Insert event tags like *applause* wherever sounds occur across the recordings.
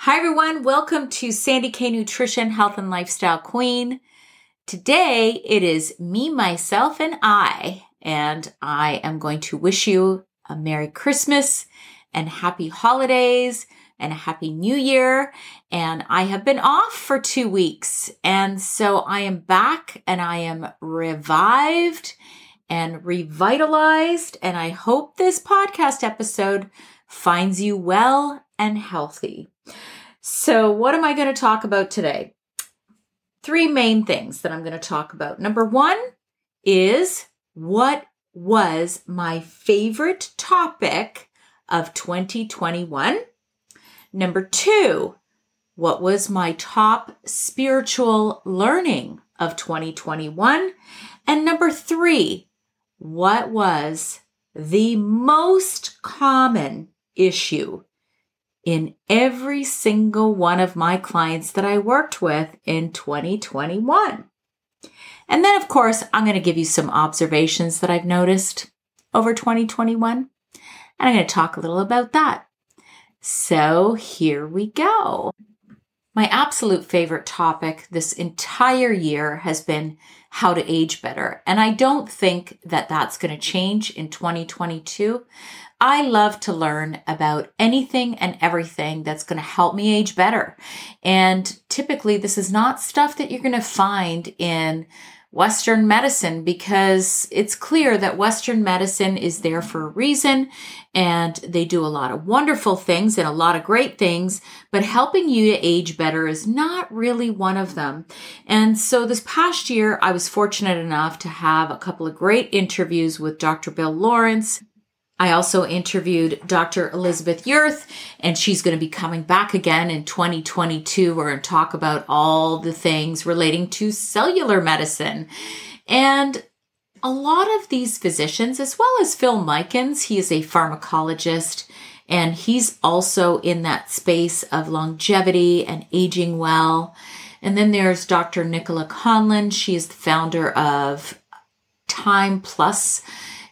Hi, everyone. Welcome to Sandy K Nutrition, Health and Lifestyle Queen. Today it is me, myself, and I, and I am going to wish you a Merry Christmas and Happy Holidays and a Happy New Year. And I have been off for two weeks. And so I am back and I am revived and revitalized. And I hope this podcast episode finds you well and healthy. So, what am I going to talk about today? Three main things that I'm going to talk about. Number one is what was my favorite topic of 2021? Number two, what was my top spiritual learning of 2021? And number three, what was the most common issue in every single one of my clients that I worked with in 2021. And then, of course, I'm going to give you some observations that I've noticed over 2021. And I'm going to talk a little about that. So here we go. My absolute favorite topic this entire year has been how to age better. And I don't think that that's going to change in 2022. I love to learn about anything and everything that's going to help me age better. And typically, this is not stuff that you're going to find in Western medicine because it's clear that Western medicine is there for a reason and they do a lot of wonderful things and a lot of great things, but helping you to age better is not really one of them. And so this past year, I was fortunate enough to have a couple of great interviews with Dr. Bill Lawrence I also interviewed Dr. Elizabeth Yurth, and she's going to be coming back again in 2022. We're going to talk about all the things relating to cellular medicine. And a lot of these physicians, as well as Phil Micans, he is a pharmacologist, and he's also in that space of longevity and aging well. And then there's Dr. Nicola Conlon. She is the founder of Time Plus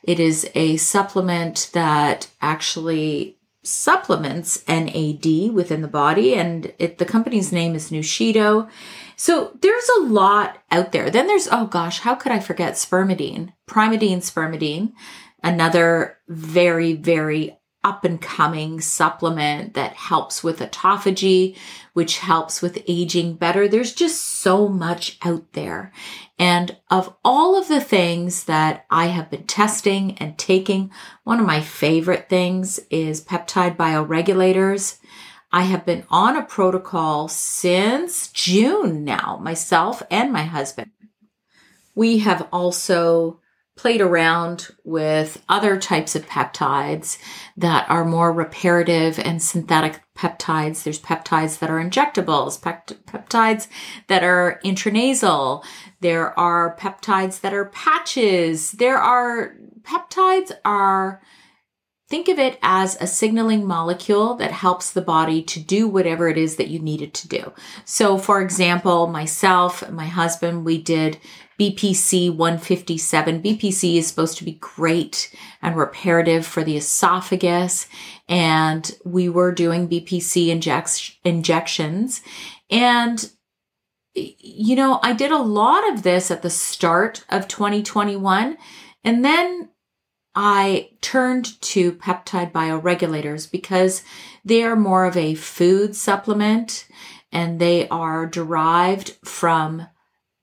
it is a supplement that actually supplements NAD within the body, and it, the company's name is Nuchido. So there's a lot out there. Then there's, oh gosh, how could I forget spermidine? Primeadine, spermidine, another very, very up and coming supplement that helps with autophagy, which helps with aging better. There's just so much out there. And of all of the things that I have been testing and taking, one of my favorite things is peptide bioregulators. I have been on a protocol since June now, myself and my husband. We have also played around with other types of peptides that are more reparative and synthetic peptides. There's peptides that are injectables, peptides that are intranasal. There are peptides that are patches. There are peptides are think of it as a signaling molecule that helps the body to do whatever it is that you need it to do. So for example, myself, my husband, we did BPC 157. BPC is supposed to be great and reparative for the esophagus. And we were doing BPC inject- injections. And, you know, I did a lot of this at the start of 2021. And then I turned to peptide bioregulators because they are more of a food supplement and they are derived from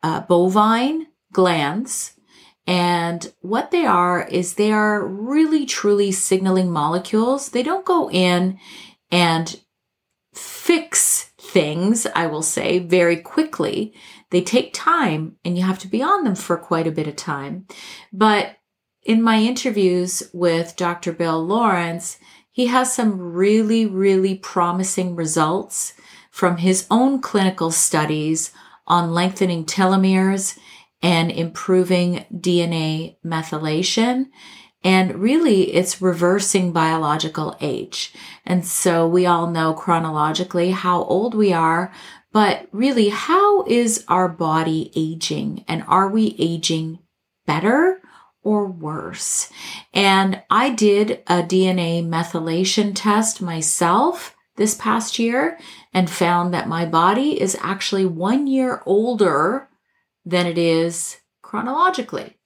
uh, bovine glands. And what they are is they are really truly signaling molecules. They don't go in and fix things, I will say, very quickly. They take time and you have to be on them for quite a bit of time. But in my interviews with Dr. Bill Lawrence, he has some really, really promising results from his own clinical studies on lengthening telomeres and improving DNA methylation. And really, it's reversing biological age. And so we all know chronologically how old we are, but really, how is our body aging? And are we aging better or worse? And I did a DNA methylation test myself this past year and found that my body is actually one year older than it is chronologically.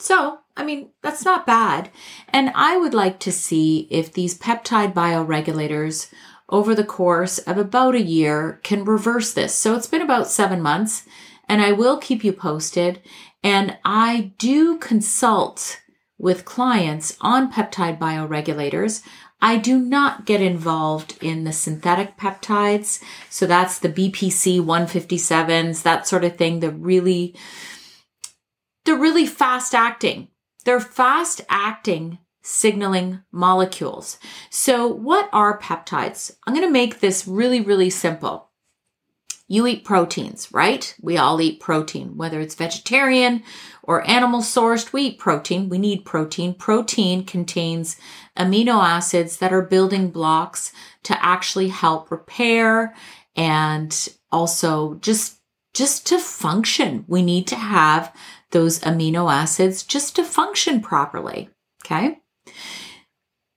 So, I mean, that's not bad. And I would like to see if these peptide bioregulators over the course of about a year can reverse this. So it's been about seven months and I will keep you posted. And I do consult with clients on peptide bioregulators. I do not get involved in the synthetic peptides. So that's the BPC 157s, that sort of thing. The really, they're really fast acting. They're fast acting signaling molecules. So what are peptides? I'm going to make this really, really simple. You eat proteins, right? We all eat protein, whether it's vegetarian or animal sourced, we eat protein. We need protein. Protein contains amino acids that are building blocks to actually help repair and also just just to function. We need to have those amino acids just to function properly. Okay.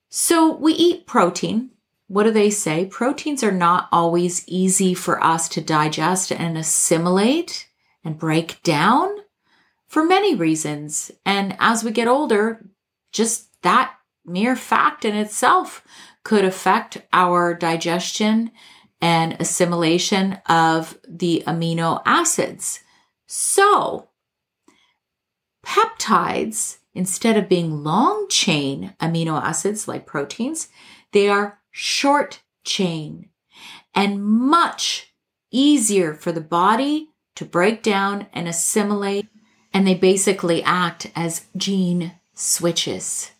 So we eat protein. What do they say? Proteins are not always easy for us to digest and assimilate and break down for many reasons. And as we get older, just that mere fact in itself could affect our digestion and assimilation of the amino acids. So, peptides Instead of being long chain amino acids like proteins, they are short chain and much easier for the body to break down and assimilate. And they basically act as gene switches.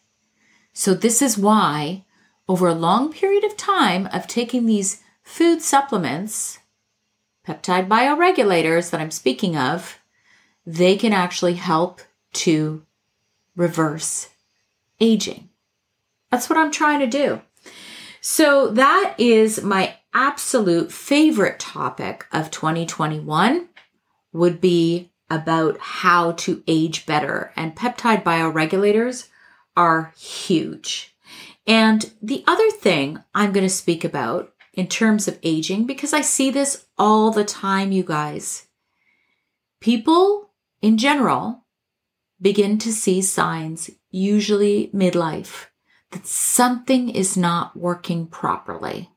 So this is why over a long period of time of taking these food supplements, peptide bioregulators that I'm speaking of, they can actually help to reverse aging. That's what I'm trying to do. So that is my absolute favorite topic of 2021 would be about how to age better and peptide bioregulators are huge. And the other thing I'm going to speak about in terms of aging because I see this all the time you guys. People in general begin to see signs, usually midlife, that something is not working properly.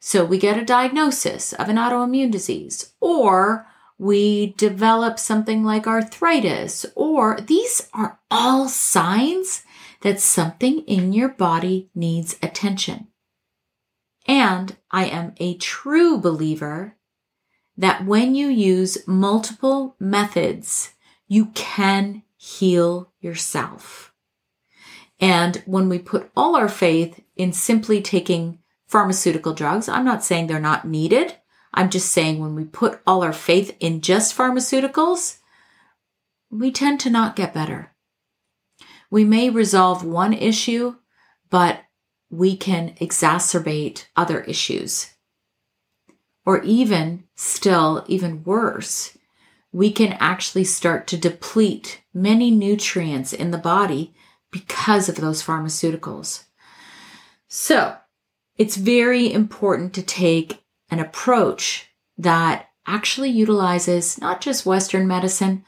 So we get a diagnosis of an autoimmune disease, or we develop something like arthritis, or these are all signs that something in your body needs attention. And I am a true believer that when you use multiple methods you can heal yourself. And when we put all our faith in simply taking pharmaceutical drugs, I'm not saying they're not needed. I'm just saying when we put all our faith in just pharmaceuticals, we tend to not get better. We may resolve one issue, but we can exacerbate other issues. Or even still, even worse, we can actually start to deplete many nutrients in the body because of those pharmaceuticals. So it's very important to take an approach that actually utilizes not just Western medicine,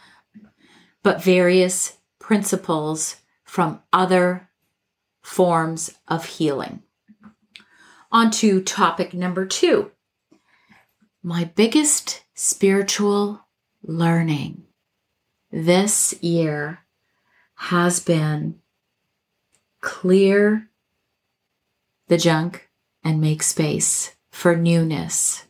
but various principles from other forms of healing. On to topic number two. My biggest spiritual learning this year has been clear the junk and make space for newness.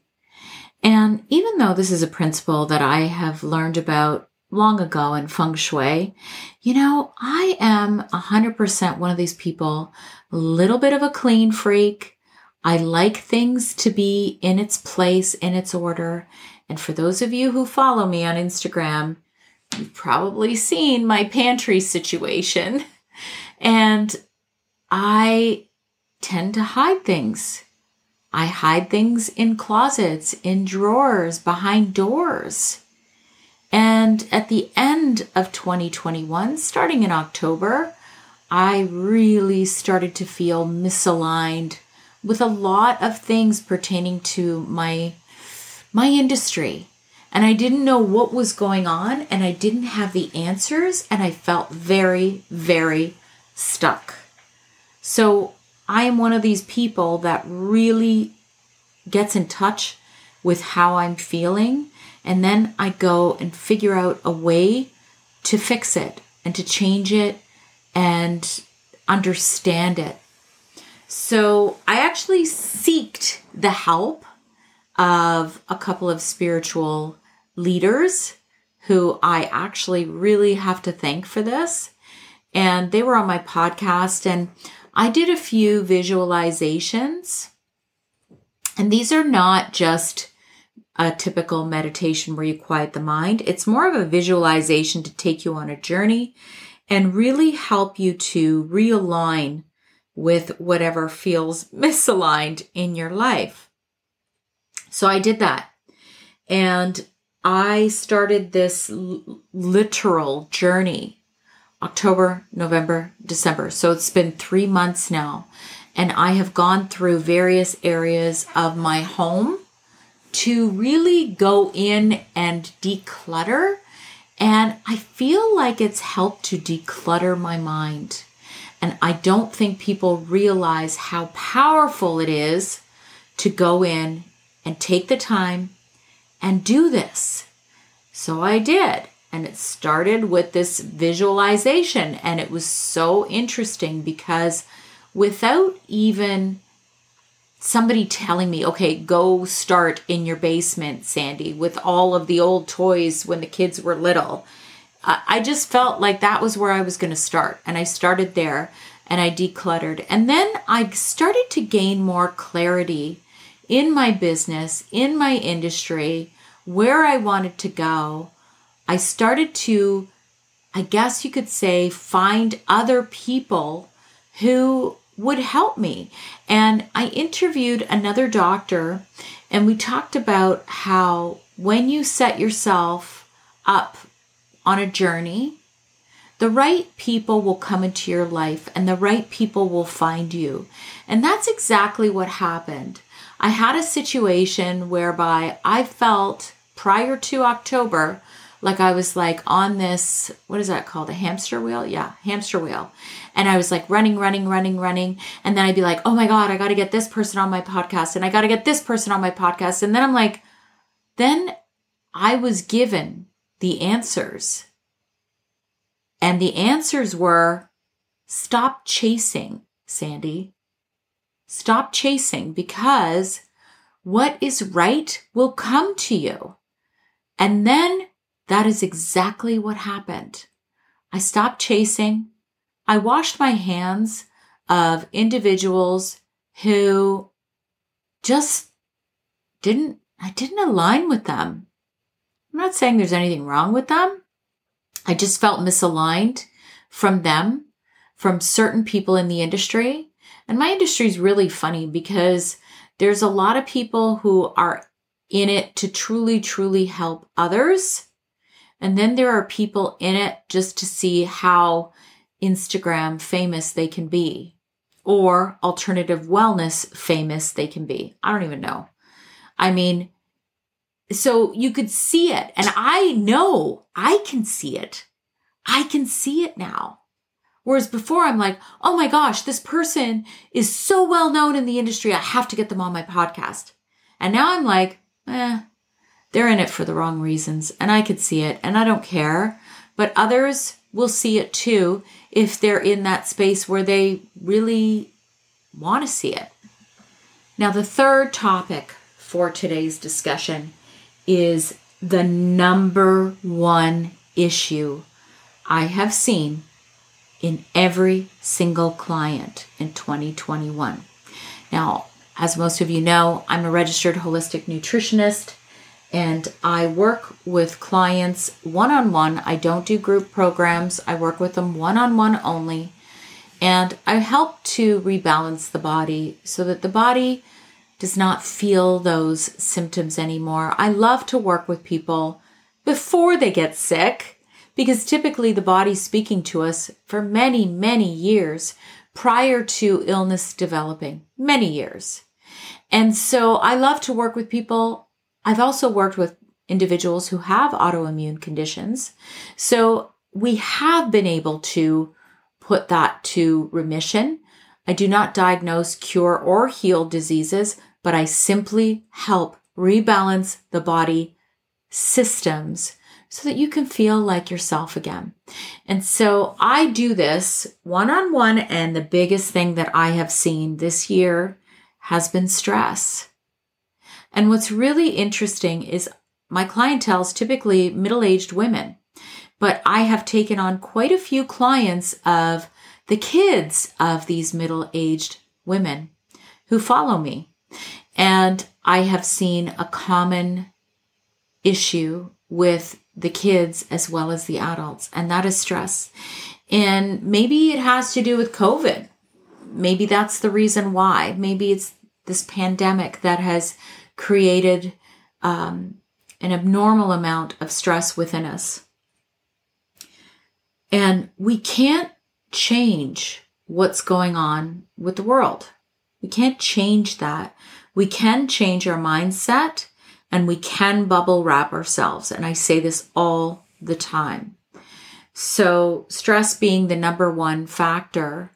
And even though this is a principle that I have learned about long ago in feng shui, you know, I am 100% one of these people, a little bit of a clean freak. I like things to be in its place, in its order. And for those of you who follow me on Instagram, you've probably seen my pantry situation. *laughs* And I tend to hide things. I hide things in closets, in drawers, behind doors. And at the end of 2021, starting in October, I really started to feel misaligned with a lot of things pertaining to my my industry. And I didn't know what was going on and I didn't have the answers and I felt very very stuck. So I am one of these people that really gets in touch with how I'm feeling. And then I go and figure out a way to fix it and to change it and understand it. So I actually seeked the help of a couple of spiritual leaders who I actually really have to thank for this. And they were on my podcast and I did a few visualizations. And these are not just a typical meditation where you quiet the mind. It's more of a visualization to take you on a journey and really help you to realign with whatever feels *laughs* misaligned in your life. So I did that. And I started this literal journey October, November, December. So it's been three months now. And I have gone through various areas of my home to really go in and declutter. And I feel like it's helped to declutter my mind. And I don't think people realize how powerful it is to go in and take the time and do this. So I did. And it started with this visualization. And it was so interesting because without even somebody telling me, okay, go start in your basement, Sandy, with all of the old toys when the kids were little. I just felt like that was where I was going to start. And I started there and I decluttered. And then I started to gain more clarity in my business, in my industry, where I wanted to go, I started to, I guess you could say, find other people who would help me. And I interviewed another doctor, and we talked about how when you set yourself up on a journey, the right people will come into your life and the right people will find you. And that's exactly what happened. I had a situation whereby I felt prior to October like I was like on this, what is that called? A hamster wheel? Yeah, hamster wheel. And I was like running, running, running, running. And then I'd be like, oh my God, I got to get this person on my podcast and I got to get this person on my podcast. And then I'm like, then I was given the answers. And the answers were stop chasing, Sandy. Stop chasing because what is right will come to you. And then that is exactly what happened. I stopped chasing. I washed my hands of individuals who just didn't, I didn't align with them. I'm not saying there's anything wrong with them. I just felt misaligned from them, from certain people in the industry. And my industry is really funny because there's a lot of people who are in it to truly, truly help others. And then there are people in it just to see how Instagram famous they can be or alternative wellness famous they can be. I don't even know. I mean, so you could see it. And I know I can see it. I can see it now. Whereas before I'm like, oh my gosh, this person is so well known in the industry. I have to get them on my podcast. And now I'm like, eh, they're in it for the wrong reasons, and I could see it, and I don't care. But others will see it too if they're in that space where they really want to see it. Now, the third topic for today's discussion is the number one issue I have seen in every single client in 2021. Now, As most of you know, I'm a registered holistic nutritionist and I work with clients one on one. I don't do group programs, I work with them one on one only. And I help to rebalance the body so that the body does not feel those symptoms anymore. I love to work with people before they get sick because typically the body's speaking to us for many, many years prior to illness developing, many years. And so I love to work with people. I've also worked with individuals who have autoimmune conditions. So we have been able to put that to remission. I do not diagnose, cure, or heal diseases, but I simply help rebalance the body systems so that you can feel like yourself again. And so I do this one on one. And the biggest thing that I have seen this year has been stress. And what's really interesting is my clientele is typically middle aged women, but I have taken on quite a few clients of the kids of these middle aged women who follow me. And I have seen a common issue with the kids as well as the adults, and that is stress. And maybe it has to do with COVID. Maybe that's the reason why. Maybe it's this pandemic that has created um, an abnormal amount of stress within us. And we can't change what's going on with the world. We can't change that. We can change our mindset and we can bubble wrap ourselves. And I say this all the time. So, stress being the number one factor.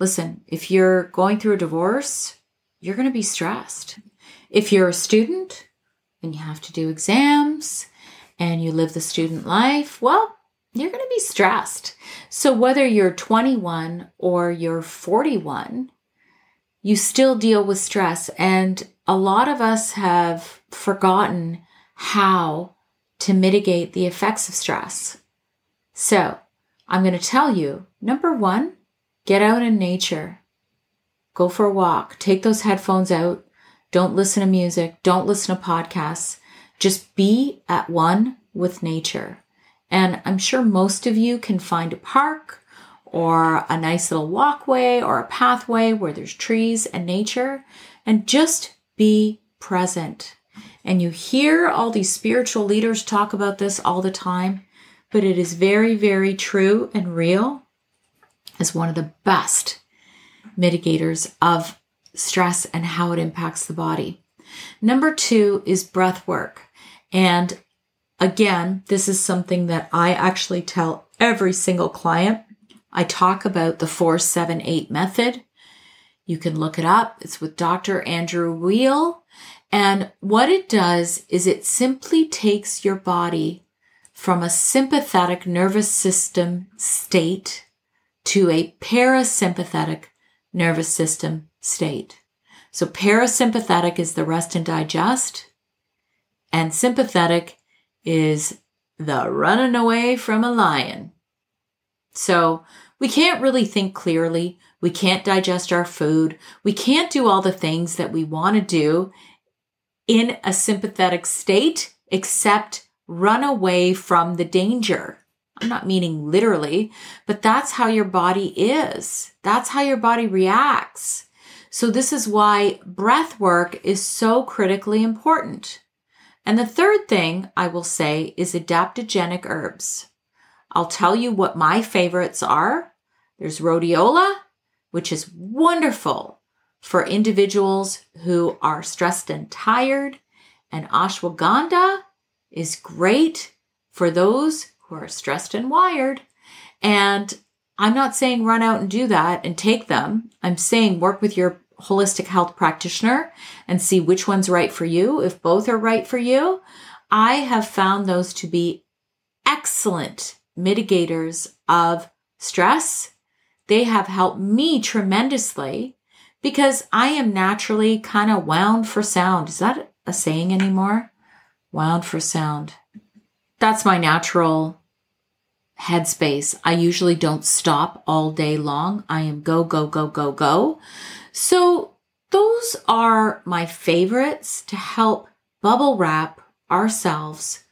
Listen, if you're going through a divorce, you're going to be stressed. If you're a student and you have to do exams and you live the student life, well, you're going to be stressed. So, whether you're 21 or you're 41, you still deal with stress. And a lot of us have forgotten how to mitigate the effects of stress. So, I'm going to tell you number one, get out in nature. Go for a walk. Take those headphones out. Don't listen to music. Don't listen to podcasts. Just be at one with nature. And I'm sure most of you can find a park or a nice little walkway or a pathway where there's trees and nature and just be present. And you hear all these spiritual leaders talk about this all the time, but it is very, very true and real as one of the best mitigators of stress and how it impacts the body. Number two is breath work. And again, this is something that I actually tell every single client. I talk about the 478 method. You can look it up. It's with Dr. Andrew Weil. And what it does is it simply takes your body from a sympathetic nervous system state to a parasympathetic nervous system state. So parasympathetic is the rest and digest, and sympathetic is the running away from a lion. So we can't really think clearly. We can't digest our food. We can't do all the things that we want to do in a sympathetic state except run away from the danger. I'm not meaning literally, but that's how your body is. That's how your body reacts. So this is why breath work is so critically important. And the third thing I will say is adaptogenic herbs. I'll tell you what my favorites are. There's rhodiola, which is wonderful for individuals who are stressed and tired, and ashwagandha is great for those who are stressed and wired. And I'm not saying run out and do that and take them. I'm saying work with your holistic health practitioner and see which one's right for you. If both are right for you, I have found those to be excellent mitigators of stress. They have helped me tremendously because I am naturally kind of wound for sound. Is that a saying anymore? Wound for sound. That's my natural headspace. I usually don't stop all day long. I am go, go, go, go, go. So those are my favorites to help bubble wrap ourselves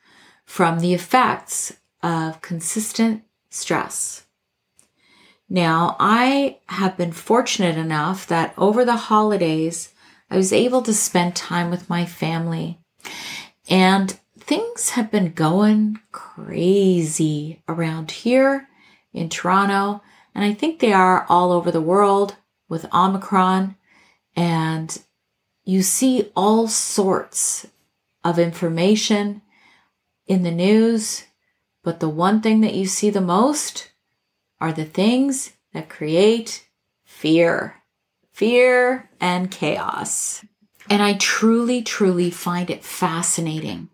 from the effects of consistent stress. Now, I have been fortunate enough that over the holidays, I was able to spend time with my family. And things have been going crazy around here in Toronto. And I think they are all over the world with Omicron. And you see all sorts of information in the news. But the one thing that you see the most are the things that create fear fear and chaos. And I truly, truly find it fascinating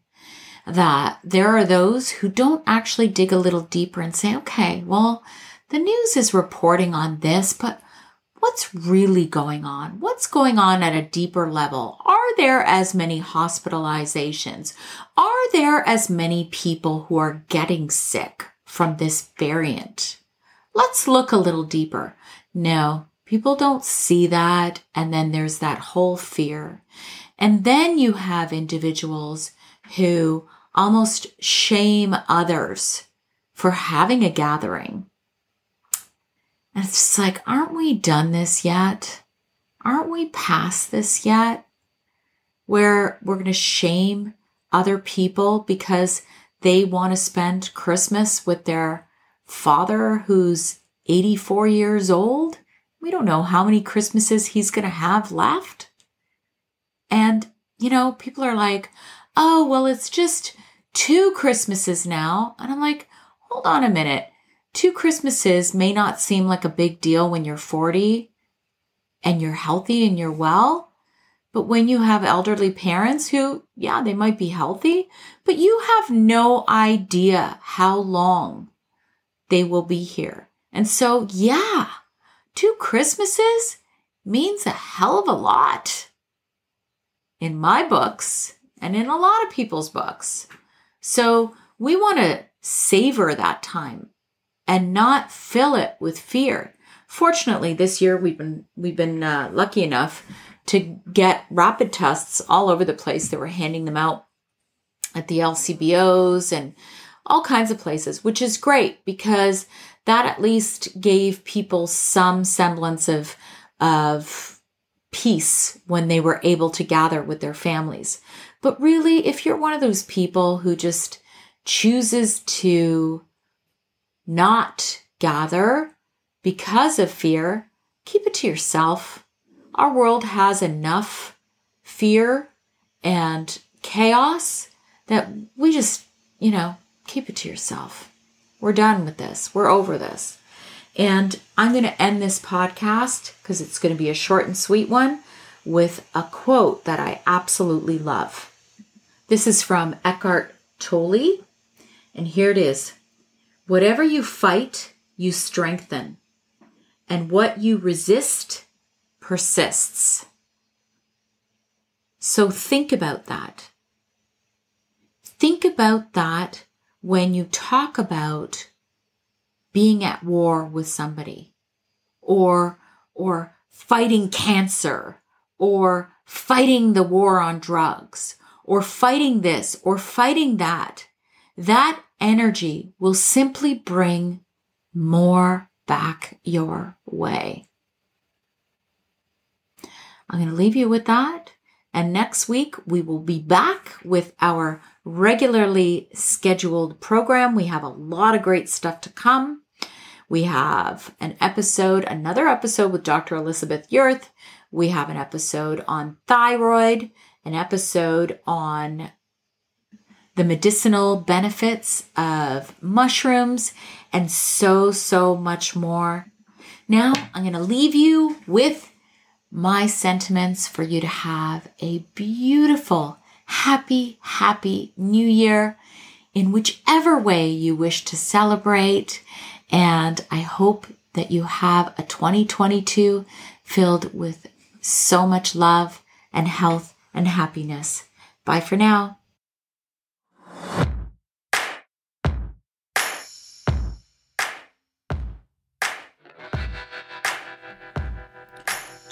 that there are those who don't actually dig a little deeper and say, okay, well, the news is reporting on this, but what's really going on? What's going on at a deeper level? Are there as many hospitalizations? Are there as many people who are getting sick from this variant? Let's look a little deeper. No, People don't see that. And then there's that whole fear. And then you have individuals who almost shame others for having a gathering. And it's just like, aren't we done this yet? Aren't we past this yet? Where we're going to shame other people because they want to spend Christmas with their father who's 84 years old? We don't know how many Christmases he's going to have left. And, you know, people are like, oh, well, it's just two Christmases now. And I'm like, hold on a minute. Two Christmases may not seem like a big deal when you're 40 and you're healthy and you're well. But when you have elderly parents who, yeah, they might be healthy, but you have no idea how long they will be here. And so, yeah, two Christmases means a hell of a lot in my books and in a lot of people's books. So we want to savor that time and not fill it with fear. Fortunately, this year we've been we've been uh, lucky enough to get rapid tests all over the place. They were handing them out at the LCBOs and all kinds of places, which is great because that at least gave people some semblance of, of peace when they were able to gather with their families. But really, if you're one of those people who just chooses to not gather because of fear, keep it to yourself. Our world has enough fear and chaos that we just, you know, keep it to yourself. We're done with this. We're over this. And I'm going to end this podcast because it's going to be a short and sweet one with a quote that I absolutely love. This is from Eckhart Tolle. And here it is Whatever you fight, you strengthen. And what you resist persists. So think about that. Think about that when you talk about being at war with somebody or or fighting cancer or fighting the war on drugs or fighting this or fighting that that energy will simply bring more back your way i'm going to leave you with that and next week we will be back with our regularly scheduled program. We have a lot of great stuff to come. We have an episode, another episode with Dr. Elizabeth Yurth. We have an episode on thyroid, an episode on the medicinal benefits of mushrooms, and so, so much more. Now, I'm going to leave you with my sentiments for you to have a beautiful, happy, happy new year in whichever way you wish to celebrate. And I hope that you have a 2022 filled with so much love and health and happiness. Bye for now.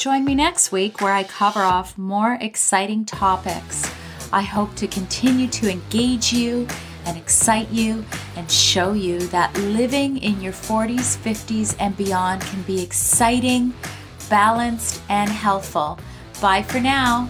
join me next week where I cover off more exciting topics. I hope to continue to engage you and excite you and show you that living in your 40s, 50s, and beyond can be exciting, balanced, and healthful. Bye for now.